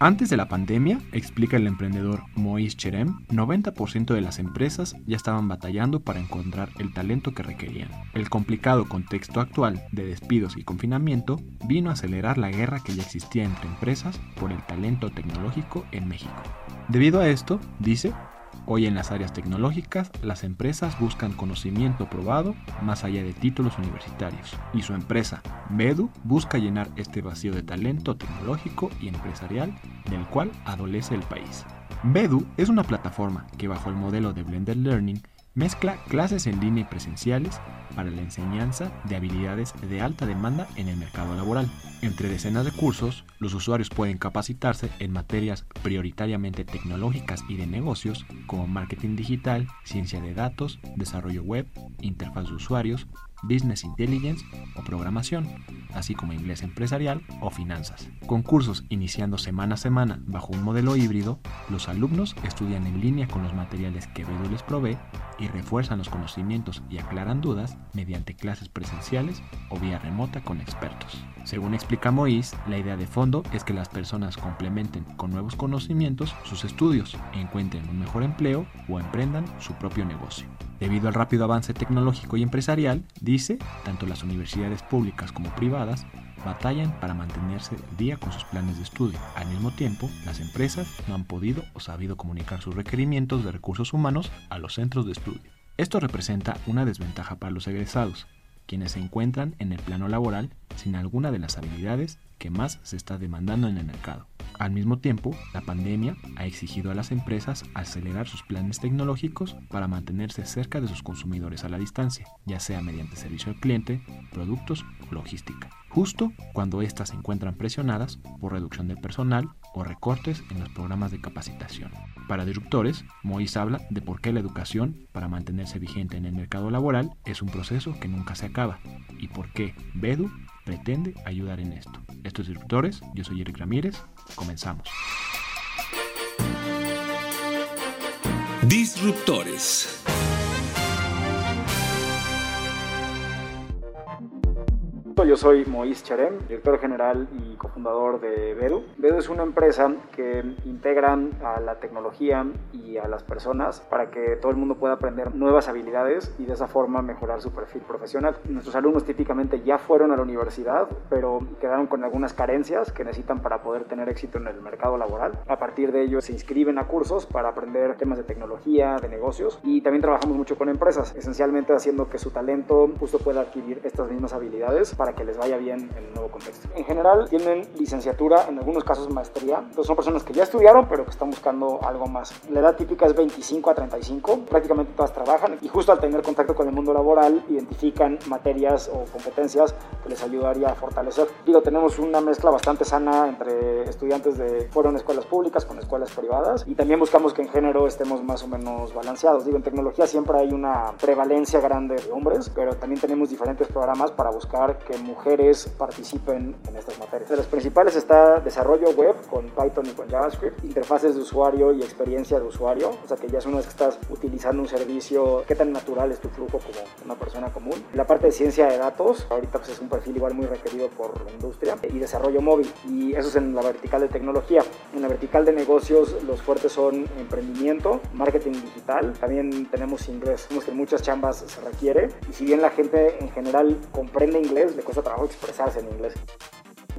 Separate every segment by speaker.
Speaker 1: Antes de la pandemia, explica el emprendedor Mois Cherem, 90% de las empresas ya estaban batallando para encontrar el talento que requerían. El complicado contexto actual de despidos y confinamiento vino a acelerar la guerra que ya existía entre empresas por el talento tecnológico en México. Debido a esto, dice, Hoy en las áreas tecnológicas, las empresas buscan conocimiento probado más allá de títulos universitarios, y su empresa, Bedu, busca llenar este vacío de talento tecnológico y empresarial del cual adolece el país. Bedu es una plataforma que bajo el modelo de Blended Learning mezcla clases en línea y presenciales para la enseñanza de habilidades de alta demanda en el mercado laboral. Entre decenas de cursos, los usuarios pueden capacitarse en materias prioritariamente tecnológicas y de negocios como marketing digital, ciencia de datos, desarrollo web, interfaz de usuarios, business intelligence o programación, así como inglés empresarial o finanzas. Con cursos iniciando semana a semana bajo un modelo híbrido, los alumnos estudian en línea con los materiales que Bedu les provee y refuerzan los conocimientos y aclaran dudas mediante clases presenciales o vía remota con expertos. Según explica Mois, la idea de fondo es que las personas complementen con nuevos conocimientos sus estudios, encuentren un mejor empleo o emprendan su propio negocio. Debido al rápido avance tecnológico y empresarial, dice, tanto las universidades públicas como privadas batallan para mantenerse día con sus planes de estudio. Al mismo tiempo, las empresas no han podido o sabido comunicar sus requerimientos de recursos humanos a los centros de estudio. Esto representa una desventaja para los egresados, quienes se encuentran en el plano laboral sin alguna de las habilidades que más se está demandando en el mercado. Al mismo tiempo, la pandemia ha exigido a las empresas acelerar sus planes tecnológicos para mantenerse cerca de sus consumidores a la distancia, ya sea mediante servicio al cliente, productos o logística, justo cuando éstas se encuentran presionadas por reducción de personal o recortes en los programas de capacitación. Para disruptores, Mois habla de por qué la educación para mantenerse vigente en el mercado laboral es un proceso que nunca se acaba y por qué Bedu pretende ayudar en esto. Estos disruptores, yo soy Eric Ramírez, comenzamos.
Speaker 2: Disruptores.
Speaker 3: Yo soy Mois Charem, director general y cofundador de Bedu. Bedu es una empresa que integra a la tecnología y a las personas para que todo el mundo pueda aprender nuevas habilidades y de esa forma mejorar su perfil profesional. Nuestros alumnos típicamente ya fueron a la universidad, pero quedaron con algunas carencias que necesitan para poder tener éxito en el mercado laboral. A partir de ello se inscriben a cursos para aprender temas de tecnología, de negocios y también trabajamos mucho con empresas, esencialmente haciendo que su talento justo pueda adquirir estas mismas habilidades para que les vaya bien en el nuevo contexto. En general tienen licenciatura, en algunos casos maestría, entonces son personas que ya estudiaron pero que están buscando algo más. La edad típica es 25 a 35, prácticamente todas trabajan y justo al tener contacto con el mundo laboral identifican materias o competencias que les ayudaría a fortalecer. Digo, tenemos una mezcla bastante sana entre estudiantes de fueron escuelas públicas con escuelas privadas y también buscamos que en género estemos más o menos balanceados. Digo, en tecnología siempre hay una prevalencia grande de hombres, pero también tenemos diferentes programas para buscar que mujeres participen en estas materias. De las principales está desarrollo web con Python y con JavaScript, interfaces de usuario y experiencia de usuario, o sea que ya es una vez que estás utilizando un servicio, qué tan natural es tu flujo como una persona común. La parte de ciencia de datos, ahorita pues es un perfil igual muy requerido por la industria, y desarrollo móvil, y eso es en la vertical de tecnología. En la vertical de negocios los fuertes son emprendimiento, marketing digital, también tenemos inglés, vemos que muchas chambas se requiere, y si bien la gente en general comprende inglés, le cuesta trabajo expresarse en inglés.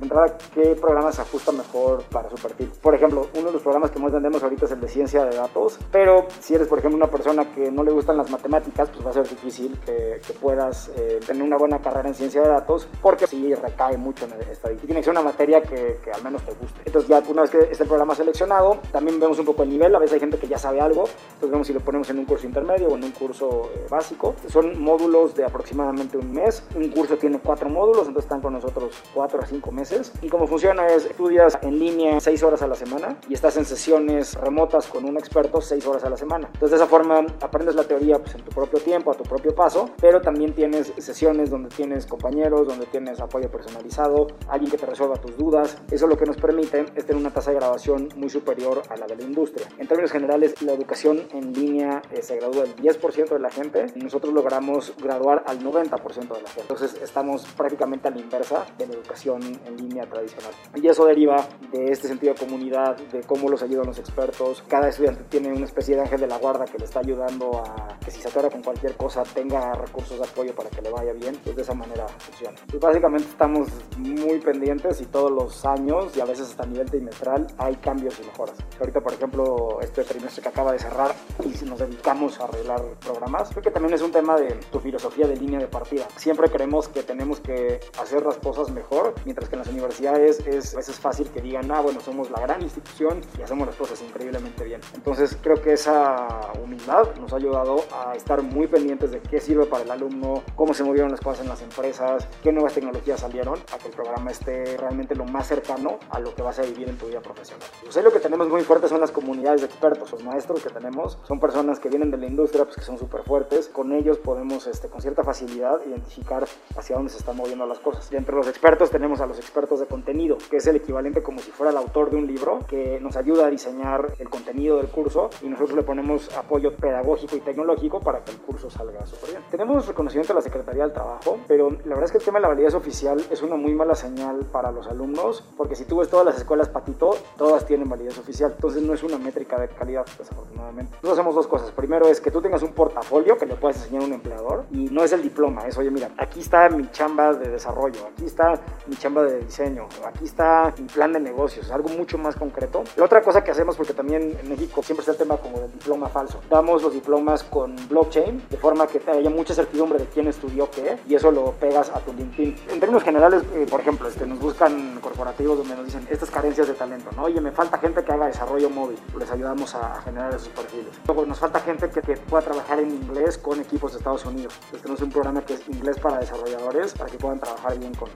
Speaker 3: Entrada qué programa se ajusta mejor para su perfil. Por ejemplo, uno de los programas que más vendemos ahorita es el de ciencia de datos, pero si eres, por ejemplo, una persona que no le gustan las matemáticas, pues va a ser difícil que, puedas eh, tener una buena carrera en ciencia de datos, porque sí recae mucho en estadística. Tiene que ser una materia que, que, al menos te guste. Entonces ya una vez que esté el programa seleccionado, también vemos un poco el nivel. A veces hay gente que ya sabe algo, entonces vemos si lo ponemos en un curso intermedio o en un curso eh, básico. Son módulos de aproximadamente un mes. Un curso tiene cuatro módulos, entonces están con nosotros cuatro a cinco meses. Y cómo funciona es, estudias en línea seis horas a la semana y estás en sesiones remotas con un experto seis horas a la semana. Entonces de esa forma aprendes la teoría pues, en tu propio tiempo, a tu propio paso, pero también tienes sesiones donde tienes compañeros, donde tienes apoyo personalizado, alguien que te resuelva tus dudas. Eso lo que nos permite es tener una tasa de graduación muy superior a la de la industria. En términos generales, la educación en línea eh, se gradúa el 10% de la gente nosotros logramos graduar al 90% de la gente. Entonces estamos prácticamente a la inversa de la educación en línea tradicional. Y eso deriva de este sentido de comunidad, de cómo los ayudan los expertos. Cada estudiante tiene una especie de ángel de la guarda que le está ayudando a que si se atora con cualquier cosa tenga recursos de apoyo para que le vaya bien. Pues de esa manera funciona. Pues básicamente estamos muy pendientes y todos los años y a veces hasta a nivel trimestral hay cambios y mejoras. Ahorita, por ejemplo, este trimestre que acaba de cerrar y nos dedicamos a arreglar programas, creo que también es un tema de tu filosofía de línea de partida. Siempre creemos que tenemos que hacer las cosas mejor, mientras que las universidades es a veces fácil que digan, ah, bueno, somos la gran institución y hacemos las cosas increíblemente bien. Entonces creo que esa humildad nos ha ayudado a estar muy pendientes de qué sirve para el alumno, cómo se movieron las cosas en las empresas, qué nuevas tecnologías salieron, a que el programa esté realmente lo más cercano a lo que vas a vivir en tu vida profesional. Pues lo que tenemos muy fuerte son las comunidades de expertos, los maestros que tenemos, son personas que vienen de la industria, pues que son súper fuertes, con ellos podemos este, con cierta facilidad identificar hacia dónde se están moviendo las cosas. Y entre los expertos tenemos a los expertos de contenido, que es el equivalente como si fuera el autor de un libro, que nos ayuda a diseñar el contenido del curso y nosotros le ponemos apoyo pedagógico y tecnológico para que el curso salga súper bien. Tenemos reconocimiento de la Secretaría del Trabajo, pero la verdad es que el tema de la validez oficial es una muy mala señal para los alumnos, porque si tú ves todas las escuelas patito, todas tienen validez oficial, entonces no es una métrica de calidad, desafortunadamente. Nosotros hacemos dos cosas. Primero es que tú tengas un portafolio que le puedas enseñar a un empleador y no es el diploma, es, oye, mira, aquí está mi chamba de desarrollo, aquí está mi chamba de diseño, aquí está mi plan de negocios, algo mucho más concreto. La otra cosa que hacemos, porque también en México siempre está el tema como del diploma falso, damos los diplomas con blockchain, de forma que haya mucha certidumbre de quién estudió qué, y eso lo pegas a tu LinkedIn. En términos generales, eh, por ejemplo, este, nos buscan corporativos donde nos dicen estas carencias de talento, ¿no? Oye, me falta gente que haga desarrollo móvil, les ayudamos a, generar esos perfiles. Luego nos falta gente que, que, pueda trabajar en inglés con equipos de Estados Unidos. Entonces tenemos un programa que es inglés para desarrolladores para que puedan trabajar bien con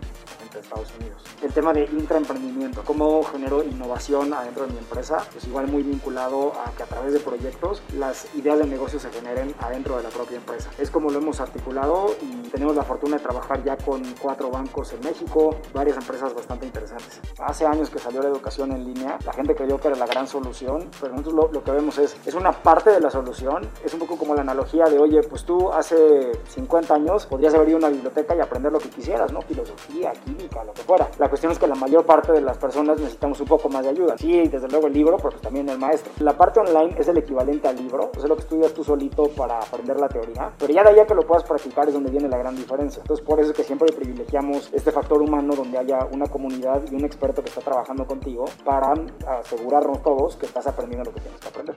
Speaker 3: de Estados Unidos. El tema de intraemprendimiento, cómo genero innovación adentro de mi empresa, pues igual muy vinculado a que a través de proyectos las ideas de negocio se generen adentro de la propia empresa. Es como lo hemos articulado y tenemos la fortuna de trabajar ya con cuatro bancos en México, varias empresas bastante interesantes. Hace años que salió la educación en línea, la gente creyó que era la gran solución, pero nosotros lo, que vemos es, es una parte de la solución, es un poco como la analogía de, oye, pues tú hace 50 años podrías haber ido a una biblioteca y aprender lo que quisieras, ¿no? Filosofía, química, lo que fuera. La cuestión es que la mayor parte de las personas necesitamos un poco más de ayuda. Sí, desde luego el libro, pero pues también el maestro. La parte online es el equivalente al libro, es lo que estudias tú solito para aprender la teoría, pero ya de allá que lo puedas practicar es donde viene la gran diferencia. Entonces por eso es que siempre privilegiamos este factor humano donde haya una comunidad y un experto que está trabajando contigo para asegurarnos todos que estás aprendiendo lo que tienes que aprender.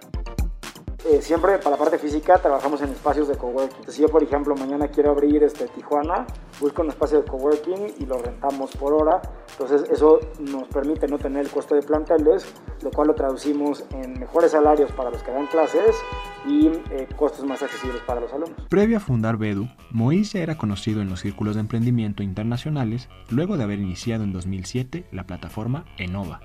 Speaker 3: Eh, siempre para la parte física trabajamos en espacios de coworking. Si yo, por ejemplo, mañana quiero abrir este Tijuana, busco un espacio de coworking y lo rentamos por hora. Entonces, eso nos permite no tener el costo de planteles, lo cual lo traducimos en mejores salarios para los que dan clases y eh, costos más accesibles para los alumnos.
Speaker 1: Previo a fundar Bedu, Moïse era conocido en los círculos de emprendimiento internacionales luego de haber iniciado en 2007 la plataforma Enova,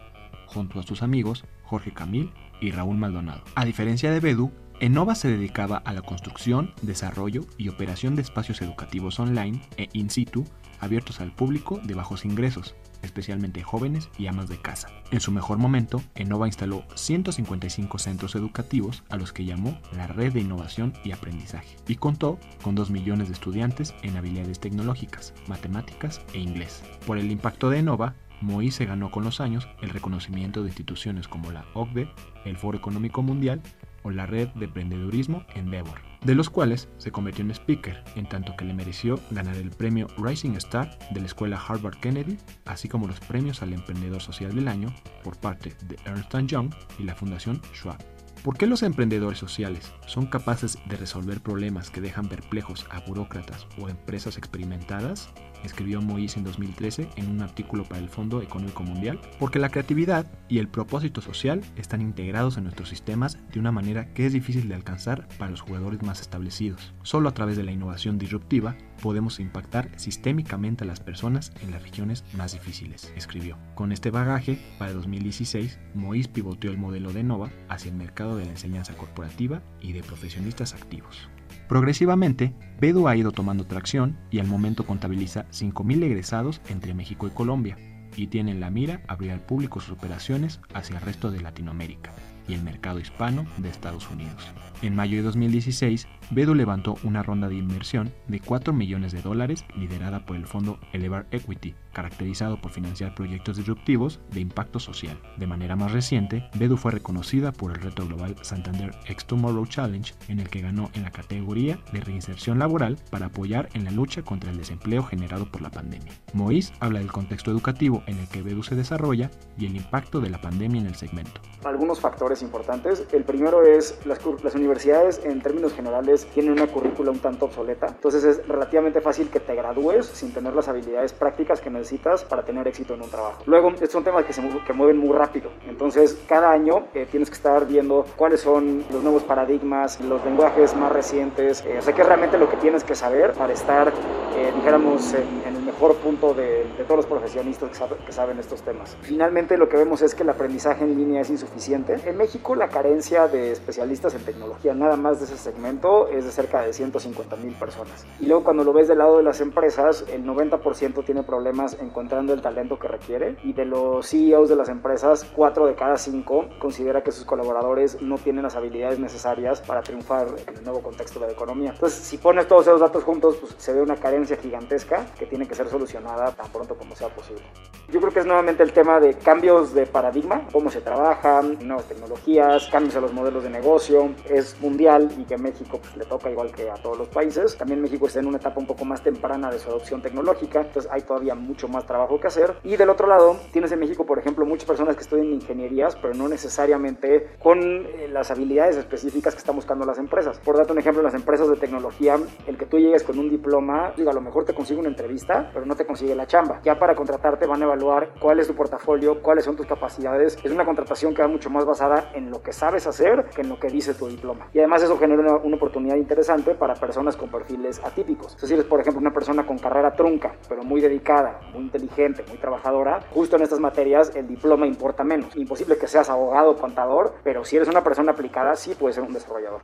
Speaker 1: junto a sus amigos Jorge Camil y Raúl Maldonado. A diferencia de Bedu, Enova se dedicaba a la construcción, desarrollo y operación de espacios educativos online e in situ abiertos al público de bajos ingresos, especialmente jóvenes y amas de casa. En su mejor momento, Enova instaló 155 centros educativos a los que llamó la Red de Innovación y Aprendizaje y contó con 2 millones de estudiantes en habilidades tecnológicas, matemáticas e inglés. Por el impacto de Enova, Moïse se ganó con los años el reconocimiento de instituciones como la OCDE, el Foro Económico Mundial o la Red de Emprendedurismo Endeavor. de los cuales se convirtió en speaker, en tanto que le mereció ganar el premio Rising Star de la escuela Harvard Kennedy, así como los premios al Emprendedor Social del Año por parte de Ernst Young y la Fundación Schwab. ¿Por qué los emprendedores sociales son capaces de resolver problemas que dejan perplejos a burócratas o empresas experimentadas? Escribió Moïse en 2013 en un artículo para el Fondo Económico Mundial, porque la creatividad y el propósito social están integrados en nuestros sistemas de una manera que es difícil de alcanzar para los jugadores más establecidos. Solo a través de la innovación disruptiva podemos impactar sistémicamente a las personas en las regiones más difíciles, escribió. Con este bagaje, para 2016, Moïse pivoteó el modelo de Nova hacia el mercado de la enseñanza corporativa y de profesionistas activos. Progresivamente, Bedu ha ido tomando tracción y al momento contabiliza 5.000 egresados entre México y Colombia y tiene en la mira abrir al público sus operaciones hacia el resto de Latinoamérica y el mercado hispano de Estados Unidos. En mayo de 2016, Bedu levantó una ronda de inversión de 4 millones de dólares liderada por el fondo Elevar Equity, caracterizado por financiar proyectos disruptivos de impacto social. De manera más reciente, Bedu fue reconocida por el reto global Santander X Tomorrow Challenge, en el que ganó en la categoría de reinserción laboral para apoyar en la lucha contra el desempleo generado por la pandemia. Moïse habla del contexto educativo en el que Bedu se desarrolla y el impacto de la pandemia en el segmento.
Speaker 3: Algunos factores importantes. El primero es las, las universidades en términos generales tienen una currícula un tanto obsoleta, entonces es relativamente fácil que te gradúes sin tener las habilidades prácticas que necesitas para tener éxito en un trabajo. Luego, estos son temas que se que mueven muy rápido, entonces cada año eh, tienes que estar viendo cuáles son los nuevos paradigmas, los lenguajes más recientes, eh, o sea, que es realmente lo que tienes que saber para estar, eh, dijéramos, en, en, el mejor punto de, de todos los profesionistas que, sabe, que saben estos temas. Finalmente, lo que vemos es que el aprendizaje en línea es insuficiente. En México, la carencia de especialistas en tecnología, nada más de ese segmento, es de cerca de 150 mil personas. Y luego cuando lo ves del lado de las empresas, el 90% tiene problemas encontrando el talento que requiere y de los CEOs de las empresas, 4 de cada 5 considera que sus colaboradores no tienen las habilidades necesarias para triunfar en el nuevo contexto de la economía. Entonces, si pones todos esos datos juntos, pues se ve una carencia gigantesca que tiene que ser solucionada tan pronto como sea posible. Yo creo que es nuevamente el tema de cambios de paradigma, cómo se trabajan, nuevas tecnologías, cambios a los modelos de negocio, es mundial y que México pues, le toca igual que a todos los países. También México está en una etapa un poco más temprana de su adopción tecnológica, entonces hay todavía mucho más trabajo que hacer. Y del otro lado, tienes en México, por ejemplo, muchas personas que estudian ingenierías, pero no necesariamente con eh, las habilidades específicas que están buscando las empresas. Por darte un ejemplo, las empresas de tecnología, el que tú llegues con un diploma, digo, a lo mejor te consigue una entrevista, pero no te consigue la chamba. Ya para contratarte van a evaluar cuál es tu portafolio, cuáles son tus capacidades. Es una contratación que va mucho más basada en lo que sabes hacer que en lo que dice tu diploma. Y además eso genera una, una oportunidad interesante para personas con perfiles atípicos. Es decir, por ejemplo, una persona con carrera trunca, pero muy dedicada, muy inteligente, muy trabajadora, justo en estas materias el diploma importa menos. Imposible que seas abogado o contador, pero si eres una persona aplicada, sí puedes ser un desarrollador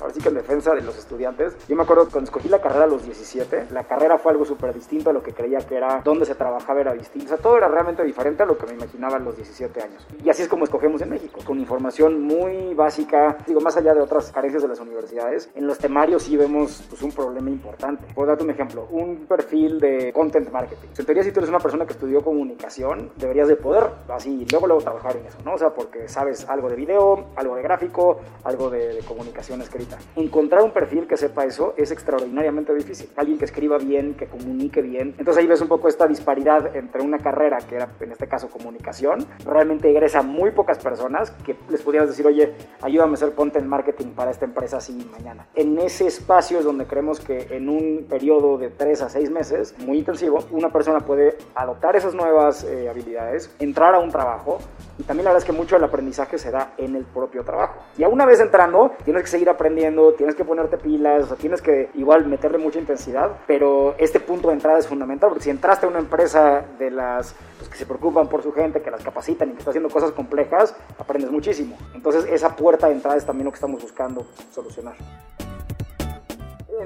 Speaker 3: ahora sí que en defensa de los estudiantes. Yo me acuerdo cuando escogí la carrera a los 17, la carrera fue algo súper distinto a lo que creía que era, donde se trabajaba era distinto. O sea, todo era realmente diferente a lo que me imaginaba a los 17 años. Y así es como escogemos en México, con información muy básica, digo, más allá de otras carencias de las universidades. En los temarios sí vemos pues, un problema importante. Por darte un ejemplo, un perfil de content marketing. En teoría, si tú eres una persona que estudió comunicación, deberías de poder así, luego, luego trabajar en eso, ¿no? O sea, porque sabes algo de video, algo de gráfico, algo de, de comunicación escrita. Encontrar un perfil que sepa eso es extraordinariamente difícil. Alguien que escriba bien, que comunique bien. Entonces ahí ves un poco esta disparidad entre una carrera que era en este caso comunicación, realmente egresa muy pocas personas que les pudieras decir, oye, ayúdame a hacer content marketing para esta empresa así mañana. En ese espacio es donde creemos que en un periodo de 3 a 6 meses, muy intensivo, una persona puede adoptar esas nuevas eh, habilidades, entrar a un trabajo y también la verdad es que mucho del aprendizaje se da en el propio trabajo. Y a una vez entrando, tienes que seguir aprendiendo, tienes que ponerte pilas, o sea, tienes que igual meterle mucha intensidad, pero este punto de entrada es fundamental, porque si entraste a una empresa de las pues, que se preocupan por su gente, que las capacitan y que está haciendo cosas complejas, aprendes muchísimo. Entonces esa puerta de entrada es también lo que estamos buscando solucionar.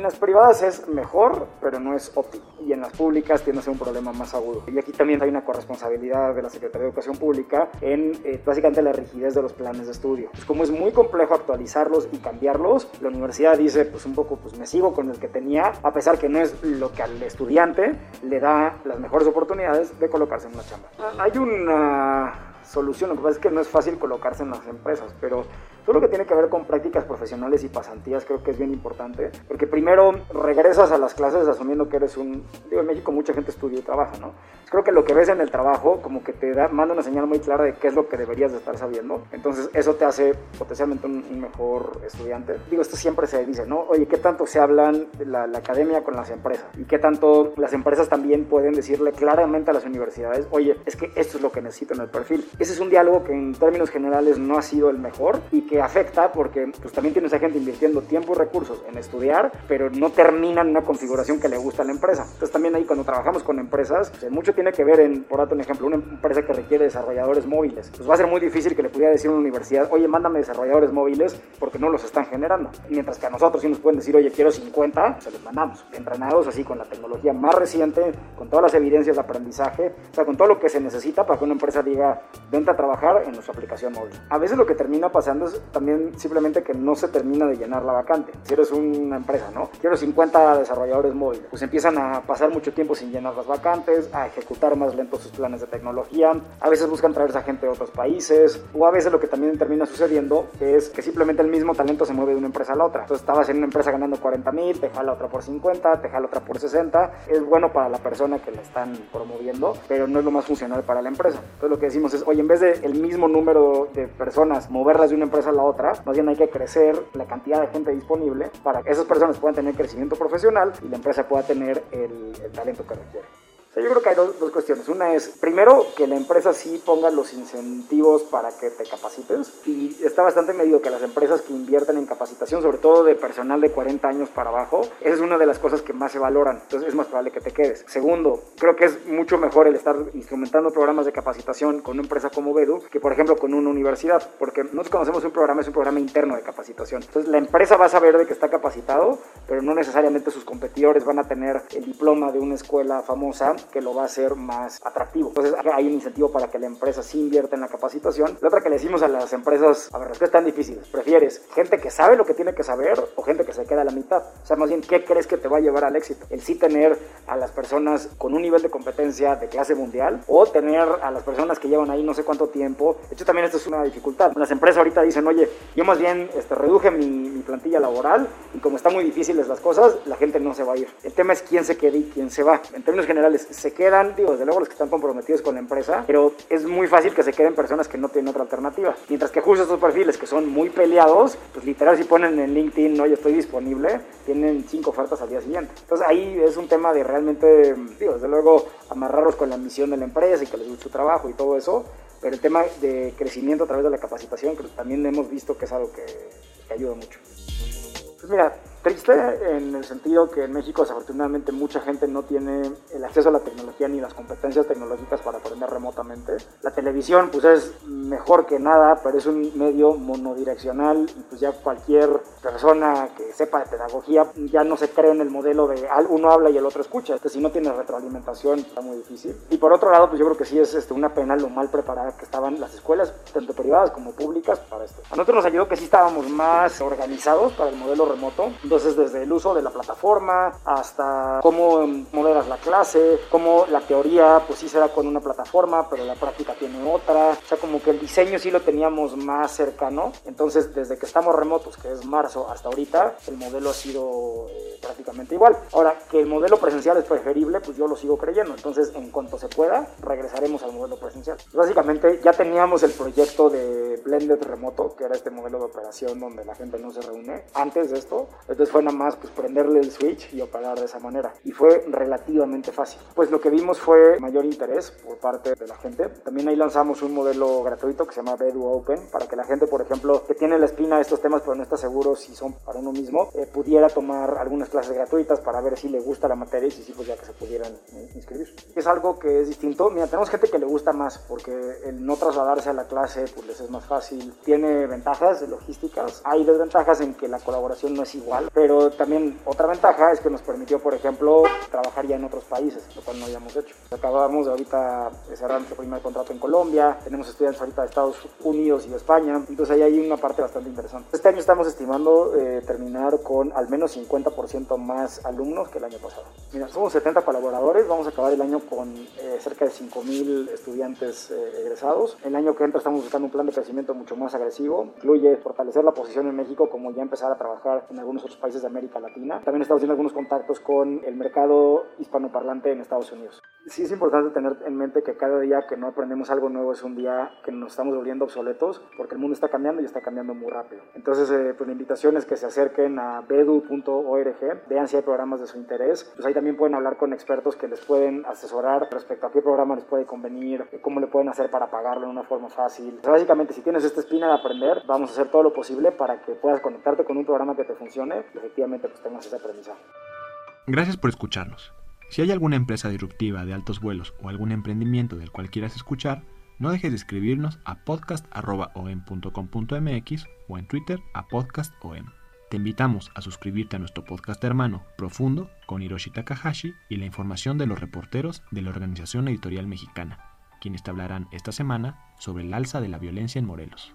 Speaker 3: En las privadas es mejor, pero no es óptimo. Y en las públicas tiene a ser un problema más agudo. Y aquí también hay una corresponsabilidad de la Secretaría de Educación Pública en eh, básicamente la rigidez de los planes de estudio. Pues como es muy complejo actualizarlos y cambiarlos, la universidad dice, pues un poco, pues me sigo con el que tenía, a pesar que no es lo que al estudiante le da las mejores oportunidades de colocarse en una chamba. Hay una solución, lo que pasa es que no es fácil colocarse en las empresas, pero Todo lo que tiene que ver con prácticas profesionales y pasantías creo que es bien importante, porque primero regresas a las clases asumiendo que eres un... Digo, en México mucha gente estudia y trabaja, ¿no? Creo que lo que ves en el trabajo como que te da, manda una señal muy clara de qué es lo que deberías de estar sabiendo. Entonces eso te hace potencialmente un, mejor estudiante. Digo, esto siempre se dice, ¿no? Oye, ¿qué tanto se hablan la, la academia con las empresas? ¿Y qué tanto las empresas también pueden decirle claramente a las universidades, oye, es que esto es lo que necesito en el perfil? Ese es un diálogo que en términos generales no ha sido el mejor y que afecta porque pues también tienes a gente invirtiendo tiempo y recursos en estudiar, pero no terminan una configuración que le gusta a la empresa. Entonces también ahí cuando trabajamos con empresas, pues, mucho tiene que ver en, por darte un ejemplo, una empresa que requiere desarrolladores móviles. Pues va a ser muy difícil que le pudiera decir a una universidad, oye, mándame desarrolladores móviles porque no los están generando. Mientras que a nosotros sí nos pueden decir, oye, quiero 50, se los mandamos. Entrenados así con la tecnología más reciente, con todas las evidencias de aprendizaje, o sea, con todo lo que se necesita para que una empresa diga, vente a trabajar en nuestra aplicación móvil. A veces lo que termina pasando es también simplemente que no se termina de llenar la vacante. Si eres una empresa, ¿no? Quiero 50 desarrolladores móviles. Pues empiezan a pasar mucho tiempo sin llenar las vacantes, a ejecutar más lentos sus planes de tecnología. A veces buscan traerse a gente de otros países. O a veces lo que también termina sucediendo es que simplemente el mismo talento se mueve de una empresa a la otra. Entonces estabas en una empresa ganando 40 mil, te jala otra por 50, te jala otra por 60. Es bueno para la persona que la están promoviendo, pero no es lo más funcional para la empresa. Entonces lo que decimos es, oye, en vez de el mismo número de personas moverlas de una empresa la otra, más bien hay que crecer la cantidad de gente disponible para que esas personas puedan tener crecimiento profesional y la empresa pueda tener el talento que requiere yo creo que hay dos, cuestiones. Una es, primero, que la empresa sí ponga los incentivos para que te capacites. Y está bastante medido que las empresas que invierten en capacitación, sobre todo de personal de 40 años para abajo, esa es una de las cosas que más se valoran. Entonces es más probable que te quedes. Segundo, creo que es mucho mejor el estar instrumentando programas de capacitación con una empresa como Bedu que, por ejemplo, con una universidad. Porque nosotros conocemos un programa, es un programa interno de capacitación. Entonces la empresa va a saber de que está capacitado, pero no necesariamente sus competidores van a tener el diploma de una escuela famosa que lo va a hacer más atractivo. Entonces hay un incentivo para que la empresa sí invierta en la capacitación. La otra que le decimos a las empresas, a ver, es tan difícil, ¿prefieres gente que sabe lo que tiene que saber o gente que se queda a la mitad? O sea, más bien, ¿qué crees que te va a llevar al éxito? El sí tener a las personas con un nivel de competencia de clase mundial o tener a las personas que llevan ahí no sé cuánto tiempo. De hecho, también esto es una dificultad. Las empresas ahorita dicen, oye, yo más bien este, reduje mi, mi plantilla laboral y como están muy difíciles las cosas, la gente no se va a ir. El tema es quién se queda y quién se va. En términos generales, se quedan, digo, desde luego los que están comprometidos con la empresa, pero es muy fácil que se queden personas que no tienen otra alternativa. Mientras que justo estos perfiles que son muy peleados, pues literal si ponen en LinkedIn, no, yo estoy disponible, tienen cinco ofertas al día siguiente. Entonces ahí es un tema de realmente, digo, desde luego amarrarlos con la misión de la empresa y que les guste su trabajo y todo eso, pero el tema de crecimiento a través de la capacitación, que también hemos visto que es algo que, que ayuda mucho. Pues mira, Triste en el sentido que en México desafortunadamente mucha gente no tiene el acceso a la tecnología ni las competencias tecnológicas para aprender remotamente. La televisión pues es mejor que nada, pero es un medio monodireccional y pues ya cualquier persona que sepa de pedagogía ya no se cree en el modelo de uno habla y el otro escucha. que si no tiene retroalimentación está muy difícil. Y por otro lado pues yo creo que sí es este, una pena lo mal preparada que estaban las escuelas, tanto privadas como públicas, para esto. A nosotros nos ayudó que sí estábamos más organizados para el modelo remoto entonces, desde el uso de la plataforma hasta cómo moderas la clase, cómo la teoría, pues sí será con una plataforma, pero la práctica tiene otra. O sea, como que el diseño sí lo teníamos más cercano. Entonces, desde que estamos remotos, que es marzo, hasta ahorita, el modelo ha sido eh, prácticamente igual. Ahora, que el modelo presencial es preferible, pues yo lo sigo creyendo. Entonces, en cuanto se pueda, regresaremos al modelo presencial. Básicamente, ya teníamos el proyecto de Blended Remoto, que era este modelo de operación donde la gente no se reúne antes de esto. Entonces, fue nada más pues prenderle el switch y operar de esa manera. Y fue relativamente fácil. Pues lo que vimos fue mayor interés por parte de la gente. También ahí lanzamos un modelo gratuito que se llama Bedu Open para que la gente, por ejemplo, que tiene la espina de estos temas pero no está seguro si son para uno mismo, eh, pudiera tomar algunas clases gratuitas para ver si le gusta la materia y si sí, pues ya que se pudieran eh, inscribir. Es algo que es distinto. Mira, tenemos gente que le gusta más porque el no trasladarse a la clase pues les es más fácil. Tiene ventajas logísticas. Hay desventajas en que la colaboración no es igual Pero también otra ventaja es que nos permitió, por ejemplo, trabajar ya en otros países, lo cual no habíamos hecho. Acabamos de ahorita de cerrar nuestro primer contrato en Colombia, tenemos estudiantes ahorita de Estados Unidos y de España, entonces ahí hay una parte bastante interesante. Este año estamos estimando eh, terminar con al menos 50% más alumnos que el año pasado. Mira, somos 70 colaboradores, vamos a acabar el año con eh, cerca de 5.000 estudiantes eh, egresados. El año que entra estamos buscando un plan de crecimiento mucho más agresivo, incluye fortalecer la posición en México como ya empezar a trabajar en algunos otros países de América Latina. También estamos haciendo algunos contactos con el mercado hispanoparlante en Estados Unidos. Sí es importante tener en mente que cada día que no aprendemos algo nuevo es un día que nos estamos volviendo obsoletos porque el mundo está cambiando y está cambiando muy rápido. Entonces, eh, pues la invitación es que se acerquen a bedu.org, vean si hay programas de su interés. Pues ahí también pueden hablar con expertos que les pueden asesorar respecto a qué programa les puede convenir, cómo le pueden hacer para pagarlo de una forma fácil. básicamente, si tienes esta espina de aprender, vamos a hacer todo lo posible para que puedas conectarte con un programa que te funcione efectivamente pues tengas ese aprendizaje.
Speaker 1: Gracias por escucharnos. Si hay alguna empresa disruptiva de altos vuelos o algún emprendimiento del cual quieras escuchar, no dejes de escribirnos a podcast.om.com.mx o en Twitter a podcastom. Te invitamos a suscribirte a nuestro podcast hermano Profundo con Hiroshi Takahashi y la información de los reporteros de la Organización Editorial Mexicana, quienes hablarán esta semana sobre el alza de la violencia en Morelos.